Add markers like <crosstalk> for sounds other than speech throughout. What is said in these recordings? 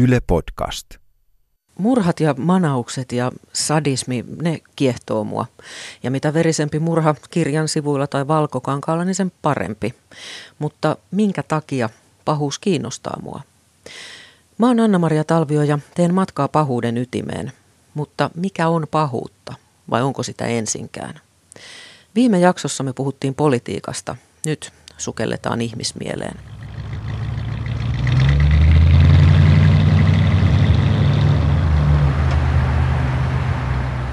Yle Podcast. Murhat ja manaukset ja sadismi, ne kiehtoo mua. Ja mitä verisempi murha kirjan sivuilla tai valkokankaalla, niin sen parempi. Mutta minkä takia pahuus kiinnostaa mua? Mä oon Anna-Maria Talvio ja teen matkaa pahuuden ytimeen. Mutta mikä on pahuutta? Vai onko sitä ensinkään? Viime jaksossa me puhuttiin politiikasta. Nyt sukelletaan ihmismieleen.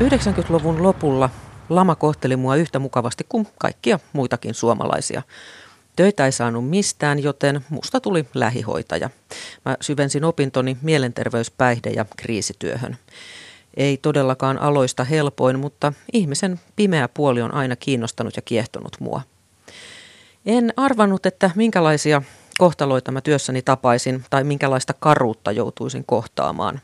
90-luvun lopulla lama kohteli mua yhtä mukavasti kuin kaikkia muitakin suomalaisia. Töitä ei saanut mistään, joten musta tuli lähihoitaja. Mä syvensin opintoni mielenterveyspäihde- ja kriisityöhön. Ei todellakaan aloista helpoin, mutta ihmisen pimeä puoli on aina kiinnostanut ja kiehtonut mua. En arvannut, että minkälaisia kohtaloita mä työssäni tapaisin tai minkälaista karuutta joutuisin kohtaamaan.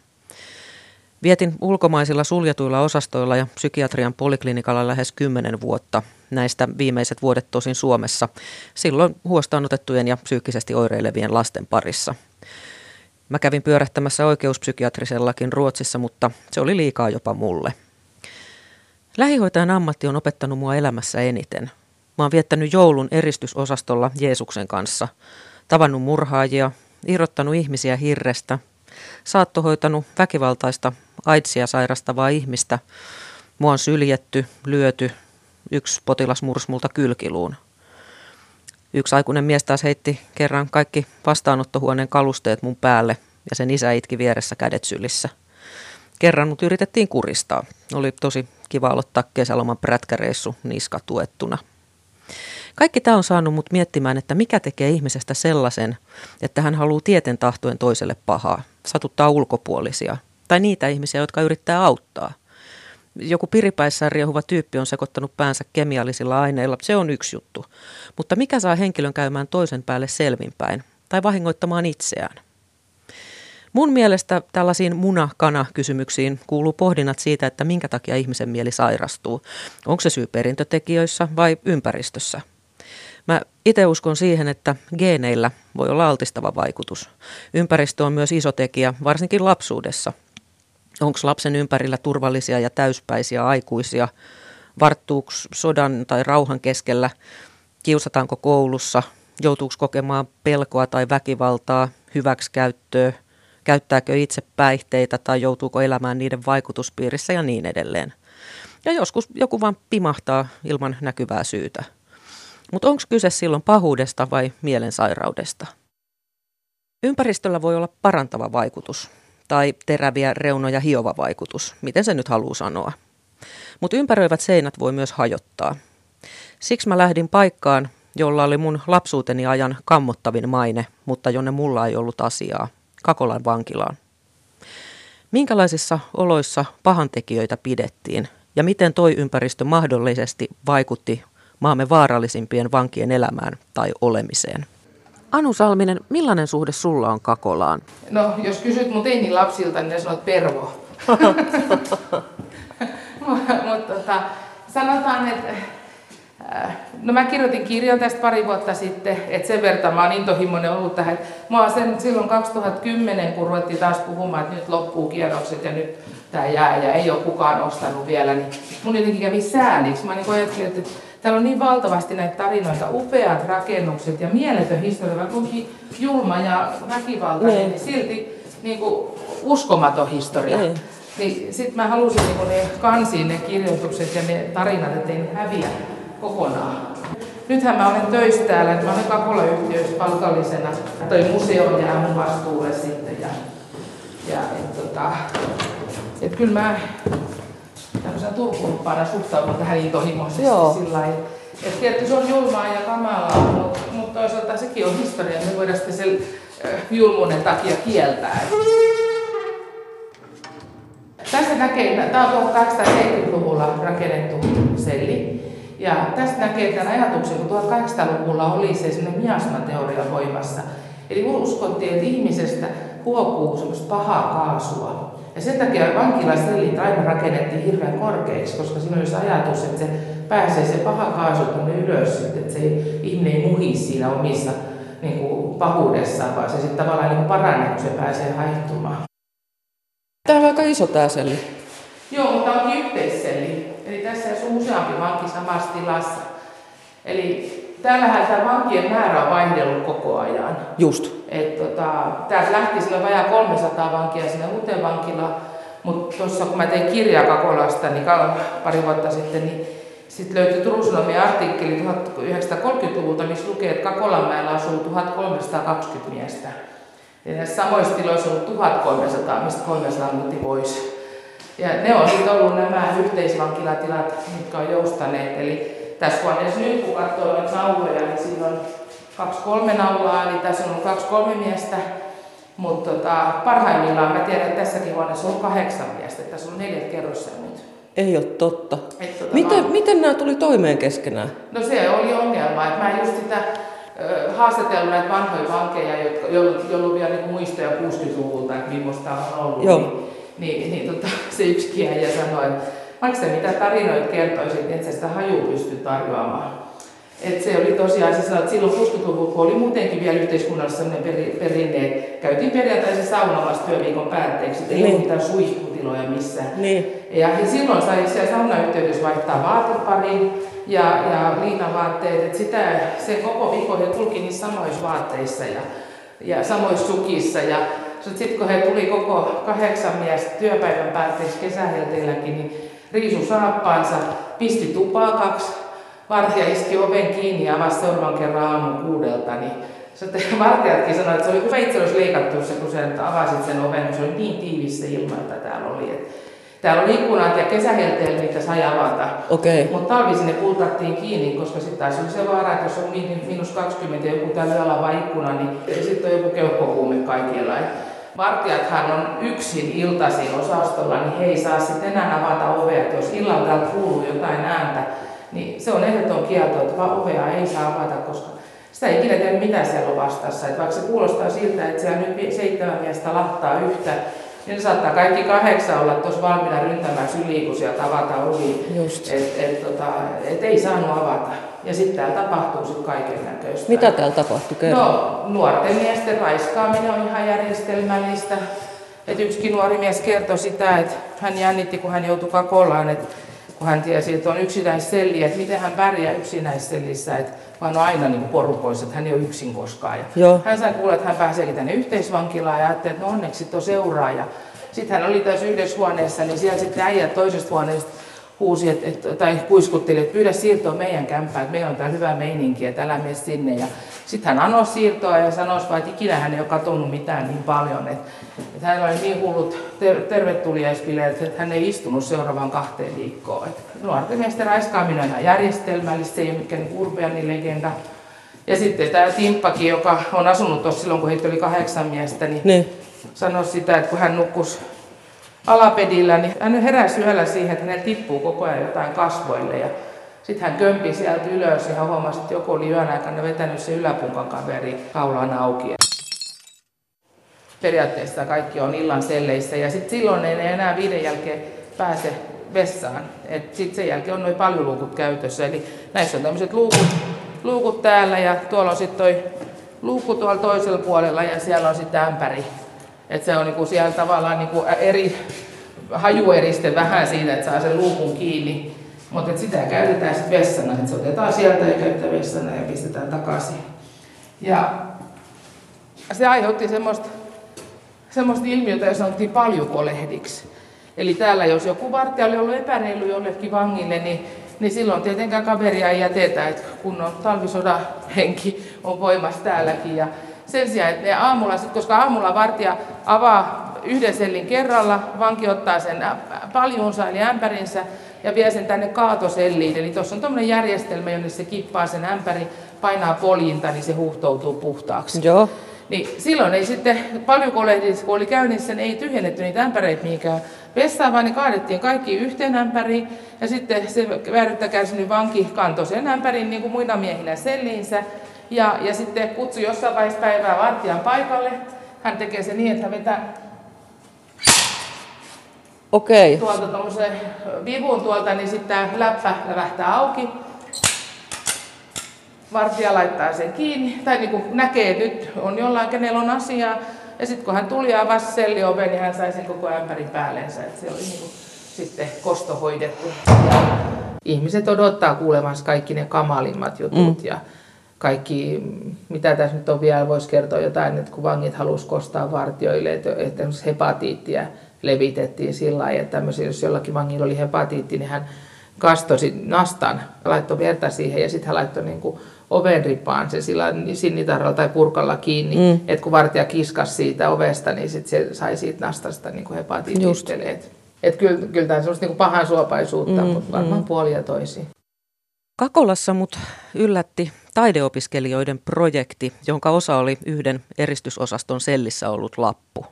Vietin ulkomaisilla suljetuilla osastoilla ja psykiatrian poliklinikalla lähes kymmenen vuotta, näistä viimeiset vuodet tosin Suomessa, silloin huostaanotettujen ja psyykkisesti oireilevien lasten parissa. Mä kävin pyörähtämässä oikeuspsykiatrisellakin Ruotsissa, mutta se oli liikaa jopa mulle. Lähihoitajan ammatti on opettanut mua elämässä eniten. Mä oon viettänyt joulun eristysosastolla Jeesuksen kanssa, tavannut murhaajia, irrottanut ihmisiä hirrestä, saattohoitanut väkivaltaista aitsia sairastavaa ihmistä. Mua on syljetty, lyöty, yksi potilas mursi multa kylkiluun. Yksi aikuinen mies taas heitti kerran kaikki vastaanottohuoneen kalusteet mun päälle ja sen isä itki vieressä kädet sylissä. Kerran mut yritettiin kuristaa. Oli tosi kiva aloittaa kesäloman prätkäreissu niska tuettuna. Kaikki tämä on saanut mut miettimään, että mikä tekee ihmisestä sellaisen, että hän haluaa tieten tahtoen toiselle pahaa, satuttaa ulkopuolisia – tai niitä ihmisiä, jotka yrittää auttaa. Joku piripäissään riehuva tyyppi on sekoittanut päänsä kemiallisilla aineilla, se on yksi juttu. Mutta mikä saa henkilön käymään toisen päälle selvinpäin tai vahingoittamaan itseään? Mun mielestä tällaisiin muna-kana-kysymyksiin kuuluu pohdinnat siitä, että minkä takia ihmisen mieli sairastuu. Onko se syy perintötekijöissä vai ympäristössä? Mä itse uskon siihen, että geeneillä voi olla altistava vaikutus. Ympäristö on myös iso tekijä, varsinkin lapsuudessa. Onko lapsen ympärillä turvallisia ja täyspäisiä aikuisia? Varttuuko sodan tai rauhan keskellä? Kiusataanko koulussa? Joutuuko kokemaan pelkoa tai väkivaltaa, hyväksikäyttöä? Käyttääkö itse päihteitä tai joutuuko elämään niiden vaikutuspiirissä ja niin edelleen? Ja joskus joku vaan pimahtaa ilman näkyvää syytä. Mutta onko kyse silloin pahuudesta vai mielensairaudesta? Ympäristöllä voi olla parantava vaikutus tai teräviä reunoja hiova vaikutus, miten se nyt haluaa sanoa. Mutta ympäröivät seinät voi myös hajottaa. Siksi mä lähdin paikkaan, jolla oli mun lapsuuteni ajan kammottavin maine, mutta jonne mulla ei ollut asiaa, Kakolan vankilaan. Minkälaisissa oloissa pahantekijöitä pidettiin ja miten toi ympäristö mahdollisesti vaikutti maamme vaarallisimpien vankien elämään tai olemiseen? Anu Salminen, millainen suhde sulla on Kakolaan? No, jos kysyt mun teinin lapsilta, niin ne sanot pervo. <laughs> Mutta tota, sanotaan, että äh, No mä kirjoitin kirjan tästä pari vuotta sitten, että sen verran mä oon intohimoinen ollut tähän. Mä oon sen silloin 2010, kun ruvettiin taas puhumaan, että nyt loppuu kierrokset ja nyt tää jää ja ei ole kukaan ostanut vielä, niin mun jotenkin kävi sääliksi. Mä niin ajattelin, että Täällä on niin valtavasti näitä tarinoita, upeat rakennukset ja mieletön historia, vaikka julma ja väkivaltainen, niin, niin silti niin kuin uskomaton historia. Niin. Niin sitten mä halusin niin ne kansiin ne kirjoitukset ja ne tarinat, ettei ne häviä kokonaan. Nythän mä olen töissä täällä, että mä olen Kakola-yhtiöissä palkallisena. Toi museo jää mun vastuulle sitten. Ja, ja et, tota, et kyllä mä tämmöisenä turkumpana suhtaudun tähän intohimoisesti Joo. sillä lailla. Että tietysti se on julmaa ja kamalaa, mutta, mutta toisaalta sekin on historia, me voidaan sitten sen julmuuden takia kieltää. Tässä näkee, tämä on 1870-luvulla rakennettu selli. Ja tästä näkee tämän ajatuksen, kun 1800-luvulla oli se miasmateoria voimassa. Eli uskottiin, että ihmisestä huokuu semmoista pahaa kaasua. Ja sen takia vankilasellit aina rakennettiin hirveän korkeiksi, koska siinä oli se ajatus, että se pääsee se paha kaasu tuonne ylös, että se ihminen ei muhi siinä omissa niin kuin pahuudessaan, vaan se sitten tavallaan niin paranee, kun se pääsee haihtumaan. Tämä on aika iso tämä selli. Joo, mutta onkin yhteisselli. Eli tässä on useampi vanki samassa tilassa. Eli täällähän tämä vankien määrä on vaihdellut koko ajan. Just. Et tota, täältä lähti silloin vajaa 300 vankia sinne uuteen vankilaan, mutta tuossa kun mä tein kirjaa Kakolasta niin pari vuotta sitten, niin sitten löytyi Turun artikkeli 1930-luvulta, missä lukee, että Kakolanmäellä asuu 1320 miestä. Ja näissä samoissa tiloissa on 1300, mistä 300 muutti pois. Ja ne on sitten ollut nämä yhteisvankilatilat, mitkä on joustaneet. Eli tässä huoneessa nyt, kun katsoo noita nauloja, niin siinä on kaksi kolme naulaa, eli tässä on kaksi kolme miestä. Mutta tota, parhaimmillaan mä tiedän, että tässäkin huoneessa on kahdeksan miestä, että tässä on neljät kerrossa nyt. Ei ole totta. Et, tota, miten, mä... miten nämä tuli toimeen keskenään? No se oli ongelma, että mä just sitä haastatellut näitä vanhoja vankeja, jotka, joilla on vielä niin muistoja 60-luvulta, että millaista on ollut. Joo. Niin, niin, niin tota, se yksi kiehäjä sanoi, että vaikka se mitä tarinoita kertoisit, niin et sä sitä haju pysty tarjoamaan. Et se oli tosiaan, se sanoi, että silloin 60-luvulla, kun oli muutenkin vielä yhteiskunnassa sellainen peri, perinne, että käytiin perjantaisin saunamassa työviikon päätteeksi, ei niin. ollut mitään suihkutiloja missään. Niin. Ja, ja silloin sai siellä saunayhteydessä vaihtaa vaatepariin ja, ja liinavaatteet, että sitä, sen koko viikon he kulki niissä samoissa vaatteissa ja, ja samoissa sukissa. Ja sitten kun he tuli koko kahdeksan miestä työpäivän päätteeksi kesähelteilläkin, niin riisu saappaansa, pisti tupakaksi, vartija iski oven kiinni ja avasi seuraavan kerran aamun kuudelta, niin sitten <laughs> vartijatkin sanoivat, että se oli kuin veitsi olisi leikattu se, kun sä avasit sen oven, kun se oli niin tiivis se ilma, että täällä oli. Että täällä oli ikkunat ja kesähelteellä niitä sai avata. Okay. Mutta talvisin ne pultattiin kiinni, koska sitten taas oli se vaara, että jos on miinus 20 ja joku täällä yöllä vaan ikkuna, niin sitten on joku keuhkokuume kaikilla. Vartijathan on yksin iltaisin osastolla, niin he ei saa sitten enää avata ovea. Että jos illalla täältä kuuluu jotain ääntä, niin se on ehdoton kielto, että ovea ei saa avata, koska sitä ei ikinä tiedä, mitä siellä on vastassa. Että vaikka se kuulostaa siltä, että siellä nyt seitsemän miestä lahtaa yhtä, niin ne saattaa kaikki kahdeksan olla tuossa valmiina ryntämään syliin, kun sieltä avataan ovi. Että et, tota, et ei saanut avata. Ja sitten täällä tapahtuu sitten kaiken näköistä. Mitä täällä tapahtuu? Kerro. No, nuorten miesten raiskaaminen on ihan järjestelmällistä. Et yksikin nuori mies kertoi sitä, että hän jännitti, kun hän joutui kakolaan, että kun hän tiesi, että on yksinäisselli, että miten hän pärjää yksinäissellissä, että vaan on aina niin porukoissa, että hän ei ole yksin koskaan. Ja Joo. Hän sai kuulla, että hän pääseekin tänne yhteisvankilaan ja ajatteli, että no onneksi sitten on seuraaja. Sitten hän oli tässä yhdessä huoneessa, niin siellä sitten äijät toisesta huoneesta huusi, et, et, tai kuiskutteli, että pyydä siirtoa meidän kämpään, että meillä on täällä hyvä meininki, että älä mene sinne. Ja sitten hän anoi siirtoa ja sanoi, että ikinä hän ei ole katsonut mitään niin paljon. Että, että hänellä oli niin hullut ter- tervetuliaispileet, että hän ei istunut seuraavaan kahteen viikkoon. Että nuorten miesten raiskaaminen on ihan järjestelmällistä, se ei ole mikään urbeani legenda. Ja sitten tämä Timppakin, joka on asunut tuossa silloin, kun heitä oli kahdeksan miestä, niin ne. sanoi sitä, että kun hän nukkus alapedillä, niin hän heräsi yöllä siihen, että hänellä tippuu koko ajan jotain kasvoille. Ja sitten hän kömpi sieltä ylös ja hän huomasi, että joku oli yön aikana vetänyt se yläpunkan kaveri kaulaan auki. Periaatteessa kaikki on illan selleissä ja sitten silloin ei enää viiden jälkeen pääse vessaan. Sitten sen jälkeen on noin paljuluukut käytössä. Eli näissä on tämmöiset luukut, luukut täällä ja tuolla on sitten toi luukku tuolla toisella puolella ja siellä on sitten ämpäri että se on niinku siellä tavallaan niinku eri hajueriste vähän siitä, että saa sen luukun kiinni. Mutta sitä käytetään sitten vessana, että se otetaan sieltä ja käytetään vessana ja pistetään takaisin. Ja se aiheutti semmoista, semmoista ilmiötä, jota sanottiin paljukolehdiksi. Eli täällä jos joku vartija oli ollut epäreilu jollekin vangille, niin, niin silloin tietenkään kaveria ei jätetä, että kun on talvisodan henki on voimassa täälläkin. Ja sen sijaan, että ne aamulla, sit, koska aamulla vartija avaa yhden sellin kerralla, vanki ottaa sen paljunsa eli ämpärinsä ja vie sen tänne kaatoselliin. Eli tuossa on tämmöinen järjestelmä, jonne se kippaa sen ämpäri, painaa poljinta, niin se huhtoutuu puhtaaksi. Joo. Niin silloin ei sitten paljon kolehdissa, kun oli käynnissä, niin ei tyhjennetty niitä ämpäreitä mihinkään vessaan, vaan ne kaadettiin kaikki yhteen ämpäriin. Ja sitten se vääryttä kärsinyt vanki kantoi sen ämpärin niin kuin muina miehinä selliinsä. Ja, ja sitten kutsu jossain vaiheessa päivää vartijan paikalle. Hän tekee se niin, että hän vetää Okei. tuolta tuommoisen vivun tuolta, niin sitten tämä läppä lävähtää auki. vartija laittaa sen kiinni, tai niin kuin näkee, että nyt on jollain, kenellä on asiaa. Ja sitten kun hän tuli ja avasi sellioven, niin hän sai sen koko ämpärin päälleensä. Että se oli niin kuin sitten kosto hoidettu. Ja ihmiset odottaa kuulevansa kaikki ne kamalimmat jutut mm. ja kaikki, mitä tässä nyt on vielä, voisi kertoa jotain, että kun vangit halusivat kostaa vartioille, että, että hepatiittia levitettiin sillä lailla, että jos jollakin vangilla oli hepatiitti, niin hän kastoi nastan, laittoi verta siihen ja sitten hän laittoi niin kuin oven ripaan se sillä sinnitarralla tai purkalla kiinni, mm. että kun vartija kiskas siitä ovesta, niin sit se sai siitä nastasta niin kuin hepatiitisteleet. Että kyllä, kyllä tämä on semmoista niin pahan suopaisuutta, mm, mutta varmaan mm. puolia toisiin. Kakolassa mut yllätti taideopiskelijoiden projekti, jonka osa oli yhden eristysosaston sellissä ollut lappu.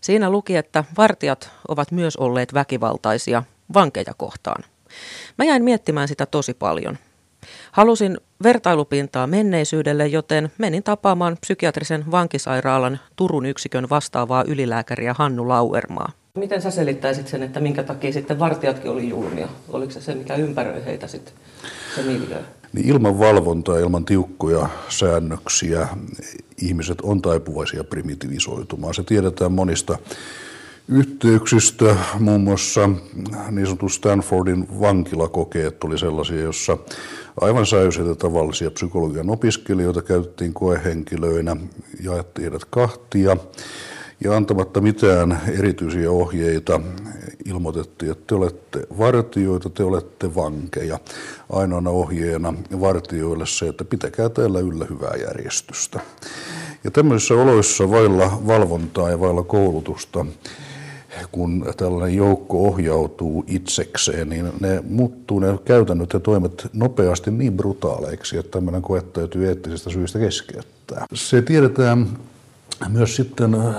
Siinä luki, että vartijat ovat myös olleet väkivaltaisia vankeja kohtaan. Mä jäin miettimään sitä tosi paljon. Halusin vertailupintaa menneisyydelle, joten menin tapaamaan psykiatrisen vankisairaalan Turun yksikön vastaavaa ylilääkäriä Hannu Lauermaa. Miten sä selittäisit sen, että minkä takia sitten vartijatkin oli julmia? Oliko se se, mikä ympäröi heitä sitten, se miljö? Niin ilman valvontaa, ilman tiukkoja säännöksiä ihmiset on taipuvaisia primitivisoitumaan. Se tiedetään monista yhteyksistä, muun muassa niin sanotun Stanfordin vankilakokeet oli sellaisia, jossa aivan säyseitä tavallisia psykologian opiskelijoita käytettiin koehenkilöinä, jaettiin heidät kahtia ja antamatta mitään erityisiä ohjeita ilmoitettiin, että te olette vartijoita, te olette vankeja. Ainoana ohjeena vartijoille se, että pitäkää täällä yllä hyvää järjestystä. Ja tämmöisissä oloissa vailla valvontaa ja vailla koulutusta, kun tällainen joukko ohjautuu itsekseen, niin ne muuttuu ne käytännöt ja toimet nopeasti niin brutaaleiksi, että tämmöinen koe eettisistä syistä keskeyttää. Se tiedetään myös sitten äh,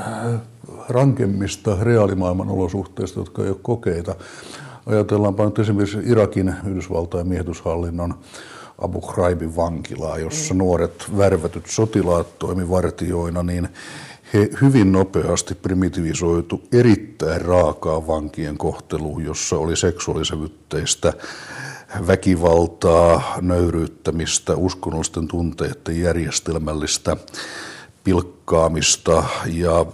rankemmista reaalimaailman olosuhteista, jotka ei ole kokeita. Ajatellaanpa nyt esimerkiksi Irakin Yhdysvaltain miehityshallinnon Abu Ghraibin vankilaa, jossa mm. nuoret värvätyt sotilaat toimi vartioina, niin he hyvin nopeasti primitivisoitu erittäin raakaa vankien kohteluun, jossa oli seksuaalisävytteistä väkivaltaa, nöyryyttämistä, uskonnollisten tunteiden järjestelmällistä pilkkaamista ja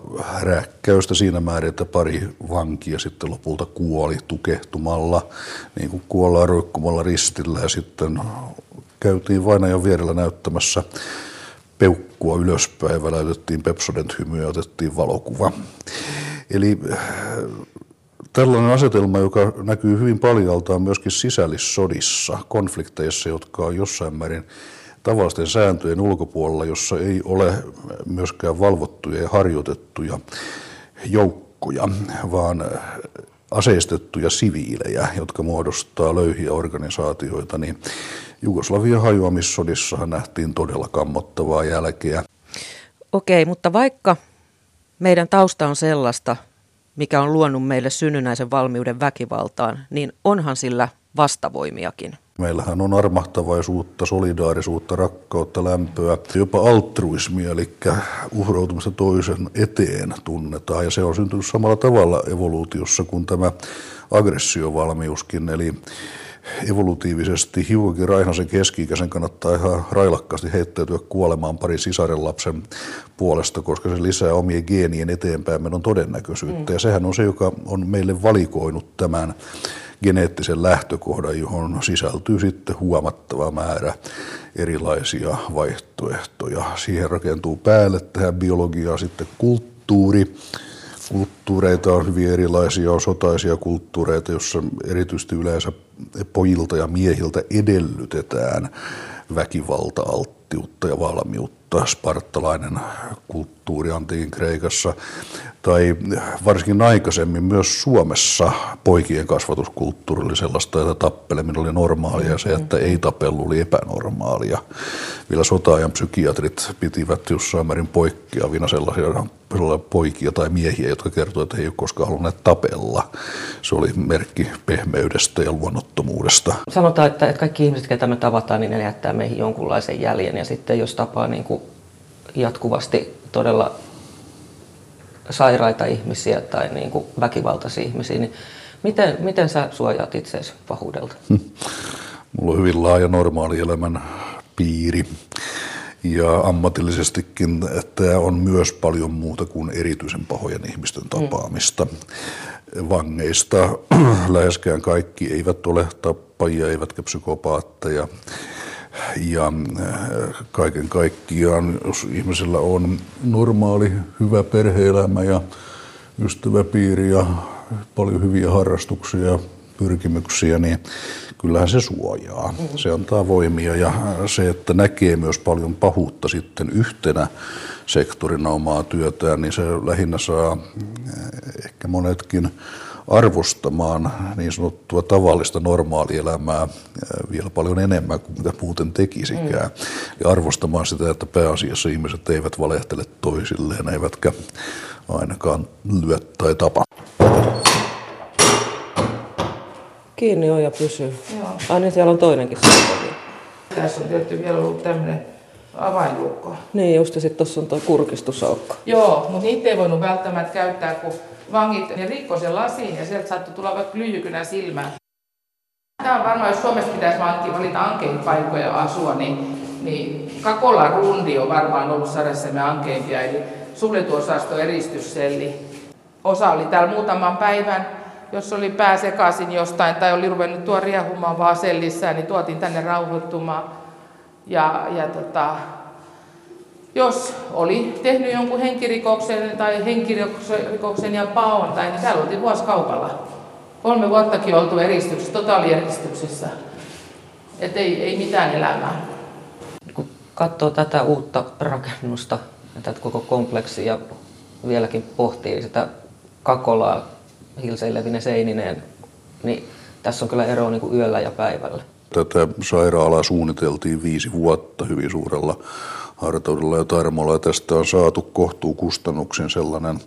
räkkäystä siinä määrin, että pari vankia sitten lopulta kuoli tukehtumalla, niin kuin kuollaan roikkumalla ristillä ja sitten käytiin vainajan vierellä näyttämässä peukkua ylöspäin, väläytettiin Pepsodent-hymyä ja otettiin valokuva. Eli äh, tällainen asetelma, joka näkyy hyvin paljaltaan myöskin sisällissodissa, konflikteissa, jotka on jossain määrin tavallisten sääntöjen ulkopuolella, jossa ei ole myöskään valvottuja ja harjoitettuja joukkoja, vaan aseistettuja siviilejä, jotka muodostaa löyhiä organisaatioita, niin Jugoslavian hajoamissodissahan nähtiin todella kammottavaa jälkeä. Okei, mutta vaikka meidän tausta on sellaista, mikä on luonut meille synnynnäisen valmiuden väkivaltaan, niin onhan sillä vastavoimiakin. Meillähän on armahtavaisuutta, solidaarisuutta, rakkautta, lämpöä, jopa altruismia, eli uhrautumista toisen eteen tunnetaan. Ja se on syntynyt samalla tavalla evoluutiossa kuin tämä aggressiovalmiuskin, eli evolutiivisesti hiukankin Raihnasen keski-ikäisen kannattaa ihan railakkaasti heittäytyä kuolemaan pari sisaren lapsen puolesta, koska se lisää omien geenien eteenpäin menon todennäköisyyttä. Mm. Ja sehän on se, joka on meille valikoinut tämän geneettisen lähtökohdan, johon sisältyy sitten huomattava määrä erilaisia vaihtoehtoja. Siihen rakentuu päälle tähän biologiaa sitten kulttuuri. Kulttuureita on hyvin erilaisia, on sotaisia kulttuureita, joissa erityisesti yleensä pojilta ja miehiltä edellytetään väkivalta-alttiutta ja valmiutta. Spartalainen kulttuuri antiikin Kreikassa tai varsinkin aikaisemmin myös Suomessa poikien kasvatuskulttuuri oli sellaista, että tappeleminen oli normaalia ja se, että ei tapellu oli epänormaalia. Vielä sotaajan psykiatrit pitivät jossain määrin poikkeavina sellaisia poikia tai miehiä, jotka kertoivat, että he ei ole koskaan halunneet tapella. Se oli merkki pehmeydestä ja luonnottomuudesta. Sanotaan, että, että kaikki ihmiset, ketä me tavataan, niin ne jättää meihin jonkunlaisen jäljen ja sitten jos tapaa niin kuin jatkuvasti todella sairaita ihmisiä tai niin kuin väkivaltaisia ihmisiä, niin miten, miten sä suojaat itseäsi pahuudelta? Mulla on hyvin laaja normaali elämän piiri. Ja ammatillisestikin tämä on myös paljon muuta kuin erityisen pahojen ihmisten mm. tapaamista. Mm. Vangeista <clears throat> läheskään kaikki eivät ole tappajia eivätkä psykopaatteja. Ja äh, kaiken kaikkiaan, jos ihmisellä on normaali, hyvä perheelämä ja ystäväpiiri ja paljon hyviä harrastuksia pyrkimyksiä, niin kyllähän se suojaa. Se antaa voimia ja se, että näkee myös paljon pahuutta sitten yhtenä sektorina omaa työtään, niin se lähinnä saa eh, ehkä monetkin arvostamaan niin sanottua tavallista normaalielämää eh, vielä paljon enemmän kuin mitä muuten tekisikään. Mm. Ja arvostamaan sitä, että pääasiassa ihmiset eivät valehtele toisilleen, eivätkä ainakaan lyö tai tapa. Kiinni on ja pysyy. Joo. Ai niin, siellä on toinenkin saatavia. Tässä on tietty vielä ollut tämmöinen avainlukko. Niin, just ja sitten tuossa on tuo kurkistusaukko. Joo, mutta niitä ei voinut välttämättä käyttää, kun vangit ne rikkoi sen lasiin ja sieltä saattoi tulla vaikka lyijykynä silmään. Tämä on varmaan, jos Suomessa pitäisi valita ankein paikkoja asua, niin, niin Kakola rundi on varmaan ollut sarjassamme ankeimpia, eli suljettu osasto eristysselli. Osa oli täällä muutaman päivän, jos oli pää sekaisin jostain tai oli ruvennut tuo riehumaan vaan sellissään, niin tuotiin tänne rauhoittumaan. Ja, ja tota, jos oli tehnyt jonkun henkirikoksen tai henkirikoksen ja paon, tai niin täällä oltiin vuosikaupalla. Kolme vuottakin oltu eristyksessä, totaalieristyksessä. Että ei, ei mitään elämää. Kun katsoo tätä uutta rakennusta tätä koko kompleksia vieläkin pohtii sitä Kakolaa hilseilevine seinineen, niin tässä on kyllä ero niin kuin yöllä ja päivällä. Tätä sairaalaa suunniteltiin viisi vuotta hyvin suurella hartaudella ja tarmolla ja tästä on saatu kohtuu kustannuksen sellainen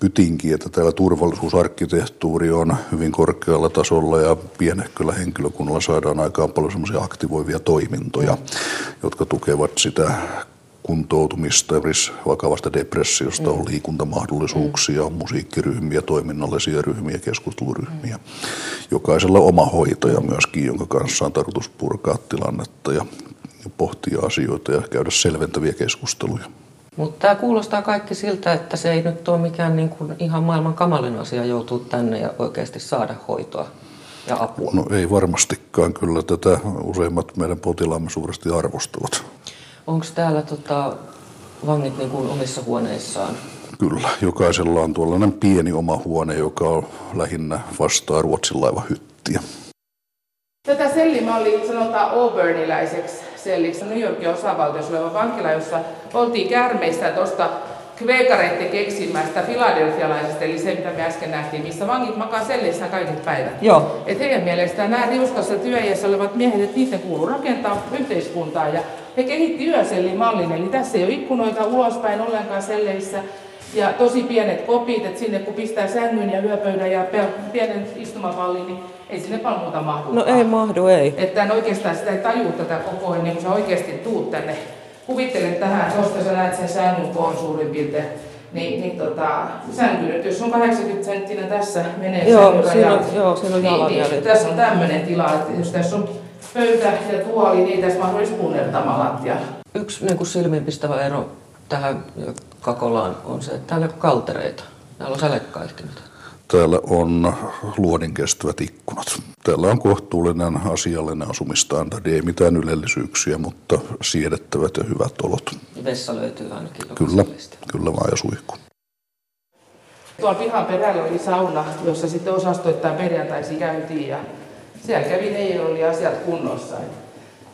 pytinki, että täällä turvallisuusarkkitehtuuri on hyvin korkealla tasolla ja pienehköllä henkilökunnalla saadaan aikaan paljon semmoisia aktivoivia toimintoja, jotka tukevat sitä kuntoutumista, vakavasta depressiosta, on mm. liikuntamahdollisuuksia, on musiikkiryhmiä, toiminnallisia ryhmiä, keskusteluryhmiä. Jokaisella oma hoitaja myöskin, jonka kanssa on tarkoitus purkaa tilannetta ja pohtia asioita ja käydä selventäviä keskusteluja. Mutta tämä kuulostaa kaikki siltä, että se ei nyt ole mikään niin kuin ihan maailman kamalin asia joutua tänne ja oikeasti saada hoitoa ja apua. No ei varmastikaan, kyllä tätä useimmat meidän potilaamme suuresti arvostavat. Onko täällä tota, vangit niin kuin omissa huoneissaan? Kyllä, jokaisella on tuollainen pieni oma huone, joka on lähinnä vastaa Ruotsin laivahyttiä. Tätä sellimallia sanotaan Auburniläiseksi selliksi. New Yorkin osavaltiossa oleva vankila, jossa oltiin kärmeistä tuosta kveekareiden keksimästä filadelfialaisesta, eli se mitä me äsken nähtiin, missä vangit makaa selleissä kaiket päivät. Joo. Et heidän mielestään nämä riuskassa työjässä olevat miehet, että niiden kuuluu rakentaa yhteiskuntaa ja he kehitti yösellimallin, eli tässä ei ole ikkunoita ulospäin ollenkaan selleissä. Ja tosi pienet kopit, että sinne kun pistää sängyn ja yöpöydän ja pienen istumapallin, niin ei sinne paljon muuta mahdu. No ei mahdu, ei. Että oikeastaan sitä ei tajua tätä koko ajan, niin kun sä oikeasti tuut tänne. Kuvittele tähän, tuosta sä näet sen sängyn koon suurin piirtein. Niin, niin tota, sänky jos on 80 senttinen tässä menee joo, siinä on, joo, siinä on niin, niin, tässä on tämmöinen tila, että jos tässä on pöytä ja tuoli, niin tässä mahdollisesti punnertama lattia. Yksi niin kuin silmiinpistävä ero tähän Kakolaan on se, että täällä on kaltereita. Täällä on sälekkaihtimet. Täällä on luodin kestävät ikkunat. Täällä on kohtuullinen asiallinen asumistandardi, ei mitään ylellisyyksiä, mutta siedettävät ja hyvät olot. Vessa löytyy ainakin Kyllä, kyllä vaan ja suihku. Tuolla pihan perällä oli sauna, jossa sitten osastoittain perjantaisin käytiin ja siellä kävi ne, joilla oli asiat kunnossa.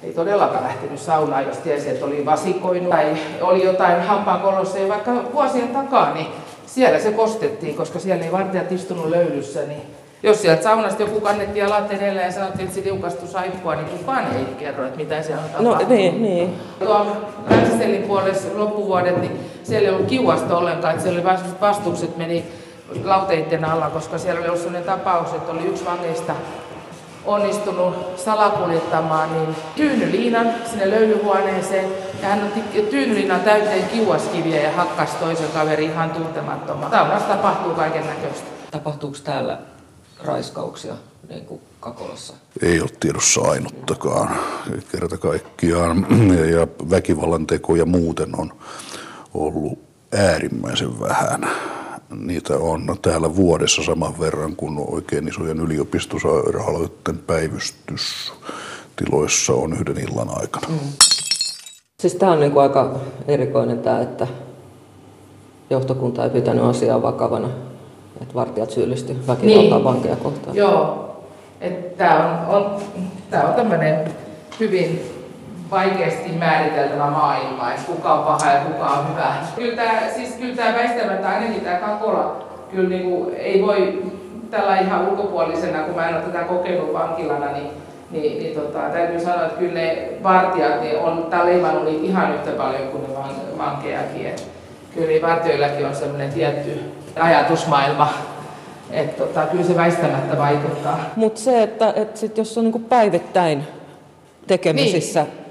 Ei todellakaan lähtenyt saunaan, jos tiesi, että oli vasikoinut tai oli jotain hampaankolossa ja vaikka vuosien takaa, niin siellä se kostettiin, koska siellä ei vartijat istunut löylyssä, niin jos sieltä saunasta joku kannettiin jalat edellä ja sanottiin, että se tiukastui saippua, niin kukaan ei kerro, että mitä siellä on no, tapahtunut. No niin, niin. Tuolla Länsiselin puolessa loppuvuodet, niin siellä ei ollut kiuasta ollenkaan, että siellä oli vastukset meni lauteitten alla, koska siellä oli ollut sellainen tapaus, että oli yksi vangeista onnistunut salakuljettamaan niin tyynyliinan sinne löylyhuoneeseen. Ja hän otti tyynyliinan täyteen kiuaskiviä ja hakkas toisen kaverin ihan tuntemattomaan. Taunassa tapahtuu kaiken näköistä. Tapahtuuko täällä raiskauksia niin kuin Kakolassa? Ei ole tiedossa ainuttakaan kerta kaikkiaan. Ja väkivallan tekoja muuten on ollut äärimmäisen vähän. Niitä on täällä vuodessa saman verran kuin oikein isojen yliopistosairaaloiden päivystystiloissa on yhden illan aikana. Mm. Siis tämä on niin kuin aika erikoinen tämä, että johtokunta ei pitänyt asiaa vakavana, että vartijat syyllisty väkivaltaan niin. vankeja kohtaan. Joo, tämä on, on, tää on tämmöinen hyvin vaikeasti määriteltävä maailma, että kuka on paha ja kuka on hyvä. Kyllä tämä, siis kyllä tämä väistämättä ainakin tämä Kakola kyllä niin kuin, ei voi tällä ihan ulkopuolisena, kun mä en ole tätä kokenut vankilana, niin, niin, niin tota, täytyy sanoa, että kyllä ne vartijat niin on leimannut niitä ihan yhtä paljon kuin ne vankejakin. Et kyllä niin vartijoillakin on sellainen tietty ajatusmaailma, että tota, kyllä se väistämättä vaikuttaa. Mutta se, että et sit jos on niinku päivittäin tekemisissä niin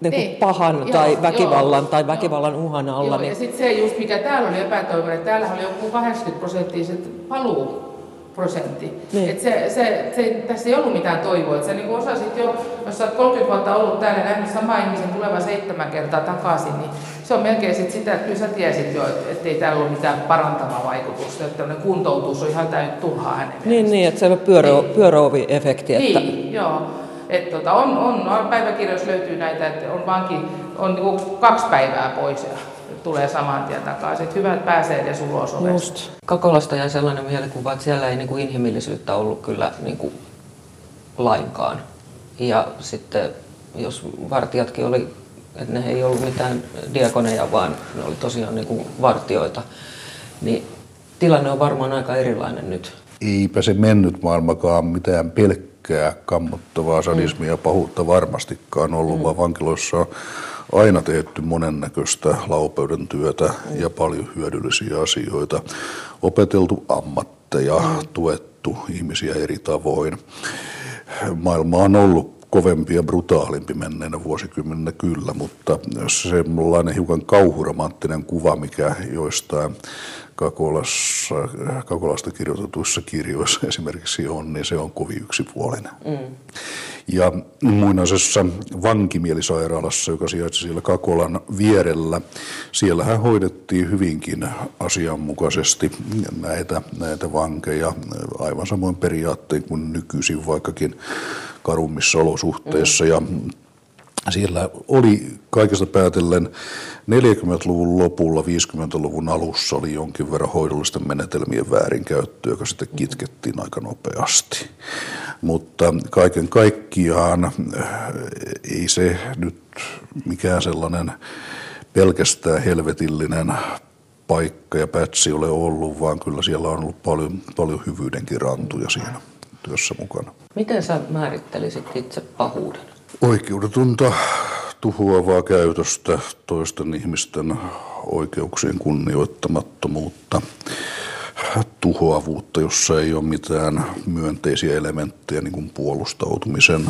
niin kuin niin. pahan joo, tai väkivallan joo, tai väkivallan joo. uhan alla. Joo, niin... ja sitten se just, mikä täällä oli epätoivoinen, täällä oli joku 80 prosenttiset paluu prosentti. Niin. Et se, se, se, tässä ei ollut mitään toivoa. Et sä niin osasit jo, jos sä oot 30 vuotta ollut täällä ja nähnyt sama ihmisen tulevan seitsemän kertaa takaisin, niin se on melkein sit sitä, että kyllä sä tiesit jo, että ei täällä ole mitään parantavaa vaikutusta. Että kuntoutus on ihan täysin turhaa hänen Niin, niin, että se on pyörö, niin. pyöröovi-efekti. Että... Niin, joo. Et tota, on, on, päiväkirjoissa löytyy näitä, että on vanki on niinku kaksi päivää pois ja tulee saman tien takaisin. Et hyvä, että pääsee edes ulos Just. Kakolasta jäi sellainen mielikuva, että siellä ei niinku inhimillisyyttä ollut kyllä niinku lainkaan. Ja sitten jos vartijatkin oli, että ne ei ollut mitään diakoneja, vaan ne oli tosiaan niinku vartioita, niin tilanne on varmaan aika erilainen nyt. Eipä se mennyt maailmakaan mitään pelkkää pelkkää kammottavaa sadismia ja pahuutta varmastikaan ollut, mm. vaan vankiloissa on aina tehty monennäköistä laupeuden työtä mm. ja paljon hyödyllisiä asioita. Opeteltu ammatteja, mm. tuettu ihmisiä eri tavoin. Maailma on ollut kovempi ja brutaalimpi menneenä vuosikymmenenä kyllä, mutta semmoinen hiukan kauhuramanttinen kuva, mikä joistain Kakolassa, Kakolasta kirjoitetuissa kirjoissa esimerkiksi on, niin se on kovin yksipuolinen. Mm. Ja muinaisessa vankimielisairaalassa, joka sijaitsi siellä Kakolan vierellä, siellähän hoidettiin hyvinkin asianmukaisesti näitä, näitä vankeja aivan samoin periaattein kuin nykyisin, vaikkakin karummissa olosuhteissa. Mm. Ja siellä oli kaikesta päätellen 40-luvun lopulla, 50-luvun alussa oli jonkin verran hoidollisten menetelmien väärinkäyttöä, joka sitten kitkettiin aika nopeasti. Mutta kaiken kaikkiaan äh, ei se nyt mikään sellainen pelkästään helvetillinen paikka ja pätsi ole ollut, vaan kyllä siellä on ollut paljon, paljon hyvyydenkin rantuja siinä työssä mukana. Miten sä määrittelisit itse pahuuden? Oikeudetunta tuhoavaa käytöstä, toisten ihmisten oikeuksien kunnioittamattomuutta, tuhoavuutta, jossa ei ole mitään myönteisiä elementtejä, niin kuin puolustautumisen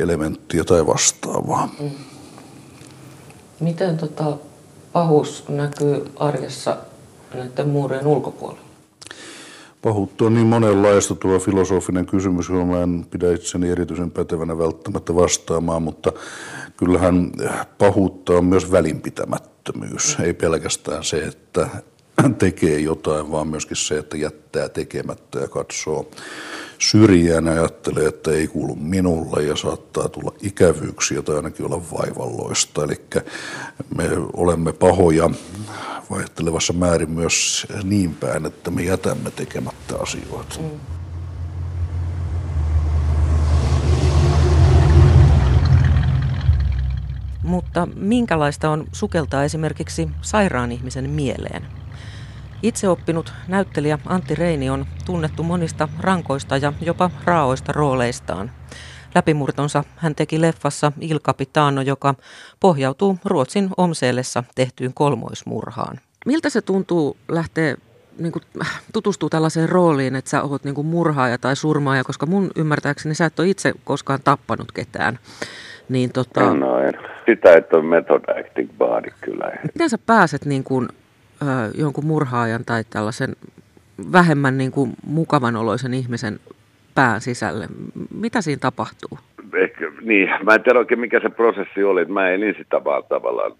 elementtiä tai vastaavaa. Miten tota, pahuus näkyy arjessa näiden muurien ulkopuolella? Pahuutta on niin monenlaista tuo filosofinen kysymys, johon mä en pidä itseni erityisen pätevänä välttämättä vastaamaan, mutta kyllähän pahuutta on myös välinpitämättömyys. Ei pelkästään se, että tekee jotain, vaan myöskin se, että jättää tekemättä ja katsoo syrjään ja ajattelee, että ei kuulu minulle ja saattaa tulla ikävyyksiä tai ainakin olla vaivalloista. Eli me olemme pahoja vaihtelevassa määrin myös niin päin, että me jätämme tekemättä asioita. Mm. Mutta minkälaista on sukeltaa esimerkiksi sairaan ihmisen mieleen? Itseoppinut näyttelijä Antti Reini on tunnettu monista rankoista ja jopa raaoista rooleistaan. Läpimurtonsa hän teki leffassa Il Capitano, joka pohjautuu Ruotsin Omseellessa tehtyyn kolmoismurhaan. Miltä se tuntuu lähteä niin kuin, tutustuu tällaiseen rooliin, että sä oot niin kuin murhaaja tai surmaaja, koska mun ymmärtääkseni sä et ole itse koskaan tappanut ketään. Niin, tota... No, en. Sitä et ole method acting vaadi kyllä. Miten sä pääset niin kuin, jonkun murhaajan tai tällaisen vähemmän niin kuin mukavan oloisen ihmisen pään sisälle. Mitä siinä tapahtuu? Ehkä, niin, mä en tiedä oikein mikä se prosessi oli, että mä elin sitä vaan tavallaan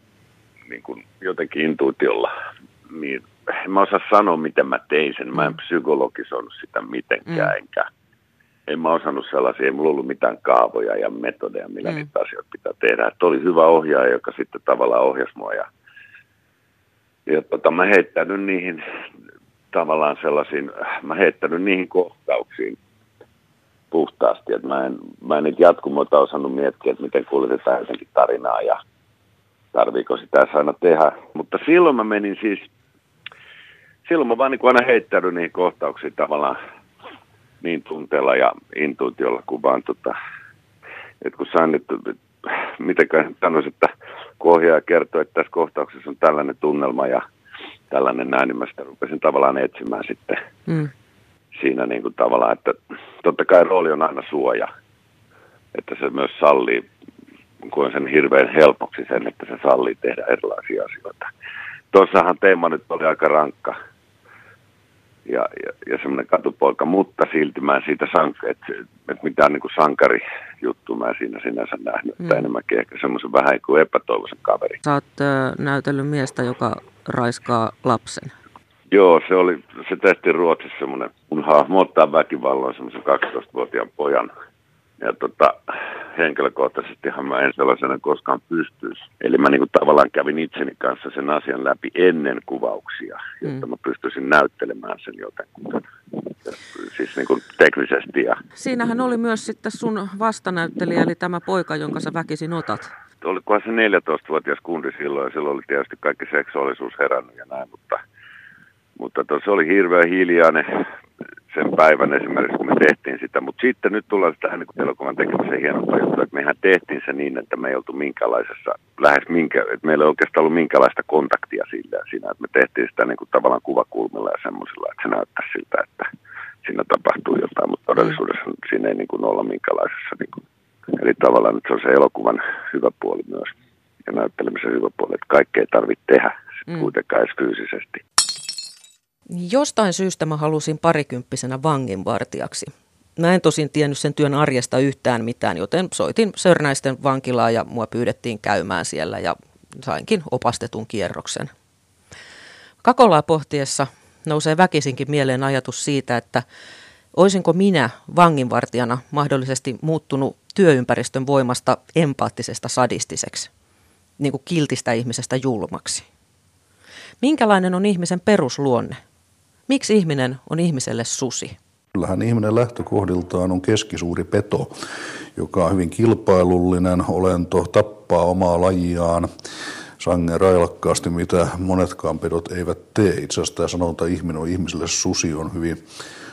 niin kuin jotenkin intuitiolla. Niin, en mä osaa sanoa, miten mä tein sen. Mä en mm. psykologisoinut sitä mitenkään, mm. enkä en mä osannut sellaisia, ei mulla ollut mitään kaavoja ja metodeja, millä mm. niitä asioita pitää tehdä. Että oli hyvä ohjaaja, joka sitten tavallaan ohjasi mua ja, ja tota, mä heittänyt niihin tavallaan sellaisiin, mä heittänyt niihin kohtauksiin puhtaasti, että mä en, mä en niitä jatkumoita osannut miettiä, että miten kuljetetaan jotenkin tarinaa ja tarviiko sitä aina tehdä. Mutta silloin mä menin siis, silloin mä vaan niin aina heittänyt niihin kohtauksiin tavallaan niin tunteella ja intuitiolla kuin vaan tota, että kun sain nyt, mitenkään sanoisin, että kun ohjaaja kertoi, että tässä kohtauksessa on tällainen tunnelma ja tällainen näin, niin mä sitä rupesin tavallaan etsimään sitten mm. siinä niin kuin tavallaan, että totta kai rooli on aina suoja, että se myös sallii, kun sen hirveän helpoksi sen, että se sallii tehdä erilaisia asioita. Tuossahan teema nyt oli aika rankka, ja, ja, ja semmoinen katupoika, mutta silti mä en siitä sank, että, että mitään niin kuin sankarijuttu mä siinä sinänsä nähnyt, mm. että enemmänkin ehkä semmoisen vähän kuin epätoivoisen kaveri. Sä oot äh, näytellyt miestä, joka raiskaa lapsen. Joo, se oli, se tehtiin Ruotsissa semmoinen, mun hahmo ottaa väkivalloin semmoisen 12-vuotiaan pojan, ja tota, henkilökohtaisestihan mä en sellaisena koskaan pystyisi. Eli mä niinku tavallaan kävin itseni kanssa sen asian läpi ennen kuvauksia, jotta mm. mä pystyisin näyttelemään sen jotenkin. Siis niinku teknisesti. Ja... Siinähän oli myös sitten sun vastanäyttelijä, eli tämä poika, jonka sä väkisin otat. Olikohan se 14-vuotias kundi silloin, ja silloin oli tietysti kaikki seksuaalisuus herännyt ja näin, mutta, mutta se oli hirveän hiljainen sen päivän esimerkiksi, kun me tehtiin sitä. Mutta sitten nyt tullaan tähän niin elokuvan tekemiseen hienompaa juttua, että mehän tehtiin se niin, että me ei oltu minkälaisessa, lähes minkä, että meillä ei oikeastaan ollut minkälaista kontaktia sillä siinä, että me tehtiin sitä niin kuin tavallaan kuvakulmilla ja semmoisilla, että se näyttää siltä, että siinä tapahtuu jotain, mutta todellisuudessa siinä ei niin kuin olla minkälaisessa. Niin kuin, eli tavallaan nyt se on se elokuvan hyvä puoli myös ja näyttelemisen hyvä puoli, että kaikkea ei tarvitse tehdä mm. kuitenkaan edes fyysisesti. Jostain syystä mä halusin parikymppisenä vanginvartijaksi. Mä en tosin tiennyt sen työn arjesta yhtään mitään, joten soitin Sörnäisten vankilaa ja mua pyydettiin käymään siellä ja sainkin opastetun kierroksen. Kakolaa pohtiessa nousee väkisinkin mieleen ajatus siitä, että olisinko minä vanginvartijana mahdollisesti muuttunut työympäristön voimasta empaattisesta sadistiseksi, niin kuin kiltistä ihmisestä julmaksi. Minkälainen on ihmisen perusluonne? Miksi ihminen on ihmiselle susi? Kyllähän ihminen lähtökohdiltaan on keskisuuri peto, joka on hyvin kilpailullinen olento, tappaa omaa lajiaan sangen railakkaasti, mitä monetkaan pedot eivät tee. Itse asiassa tämä sanonta ihminen on ihmiselle susi on hyvin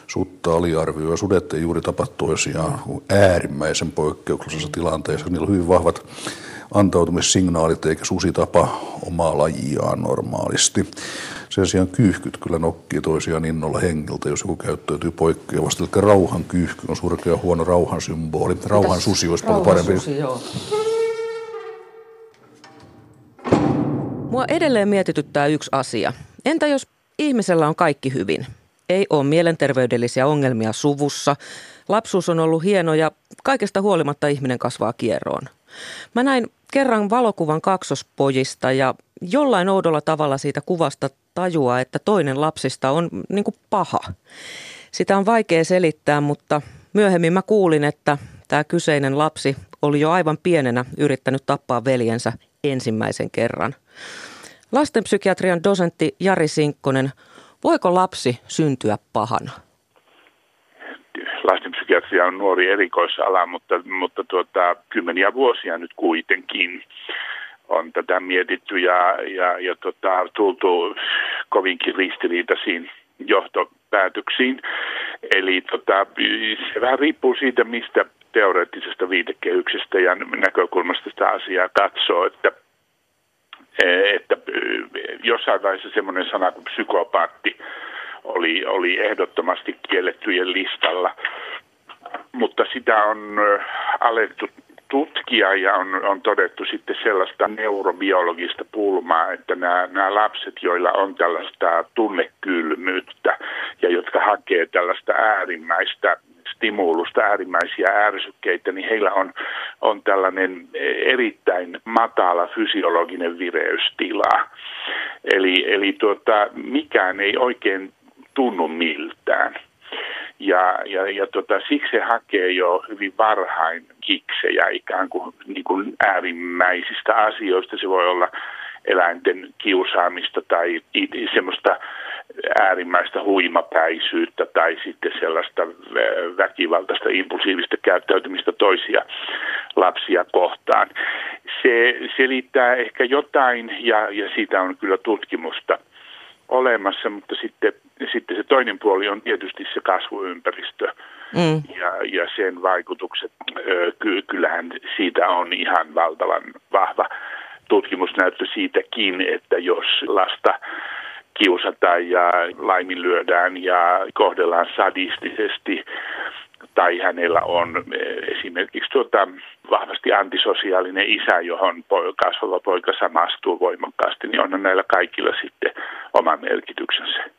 sutta aliarvioi. Sudet ei juuri tapa toisiaan äärimmäisen poikkeuksellisessa tilanteessa. Niillä on hyvin vahvat antautumissignaalit eikä susi tapa omaa lajiaan normaalisti. Sen sijaan kyyhkyt kyllä nokkii toisiaan innolla hengiltä, jos joku käyttäytyy poikkeavasti. Eli rauhan kyyhky on surkea huono rauhan symboli. Rauhan susi olisi paljon parempi. Susi, joo. Mua edelleen mietityttää yksi asia. Entä jos ihmisellä on kaikki hyvin? Ei ole mielenterveydellisiä ongelmia suvussa. Lapsuus on ollut hieno ja kaikesta huolimatta ihminen kasvaa kierroon. Mä näin kerran valokuvan kaksospojista ja jollain oudolla tavalla siitä kuvasta tajua, että toinen lapsista on niin kuin paha. Sitä on vaikea selittää, mutta myöhemmin mä kuulin, että tämä kyseinen lapsi oli jo aivan pienenä yrittänyt tappaa veljensä ensimmäisen kerran. Lastenpsykiatrian dosentti Jari Sinkkonen, voiko lapsi syntyä pahana? Lastenpsykiatria on nuori erikoisala, mutta, mutta tuota, kymmeniä vuosia nyt kuitenkin on tätä mietitty ja, ja, ja tota, tultu kovinkin ristiriitaisiin johtopäätöksiin. Eli tota, se vähän riippuu siitä, mistä teoreettisesta viitekehyksestä ja näkökulmasta sitä asiaa katsoo, että että jossain vaiheessa semmoinen sana kuin psykopaatti oli, oli ehdottomasti kiellettyjen listalla, mutta sitä on alettu tutkia ja on, on todettu sitten sellaista neurobiologista pulmaa, että nämä, nämä lapset, joilla on tällaista tunnekylmyyttä ja hakee tällaista äärimmäistä stimulusta, äärimmäisiä ärsykkeitä, niin heillä on, on tällainen erittäin matala fysiologinen vireystila. Eli, eli tuota, mikään ei oikein tunnu miltään. Ja, ja, ja tota, siksi se hakee jo hyvin varhain kiksejä ikään kuin, niin kuin äärimmäisistä asioista. Se voi olla eläinten kiusaamista tai semmoista äärimmäistä huimapäisyyttä tai sitten sellaista väkivaltaista impulsiivista käyttäytymistä toisia lapsia kohtaan. Se selittää ehkä jotain ja, ja siitä on kyllä tutkimusta olemassa, mutta sitten, sitten se toinen puoli on tietysti se kasvuympäristö mm. ja, ja sen vaikutukset. Ky, kyllähän siitä on ihan valtavan vahva tutkimusnäyttö siitäkin, että jos lasta kiusataan ja laiminlyödään ja kohdellaan sadistisesti tai hänellä on eh, esimerkiksi tuota, vahvasti antisosiaalinen isä, johon kasvava poika samastuu voimakkaasti, niin on näillä kaikilla sitten oma merkityksensä.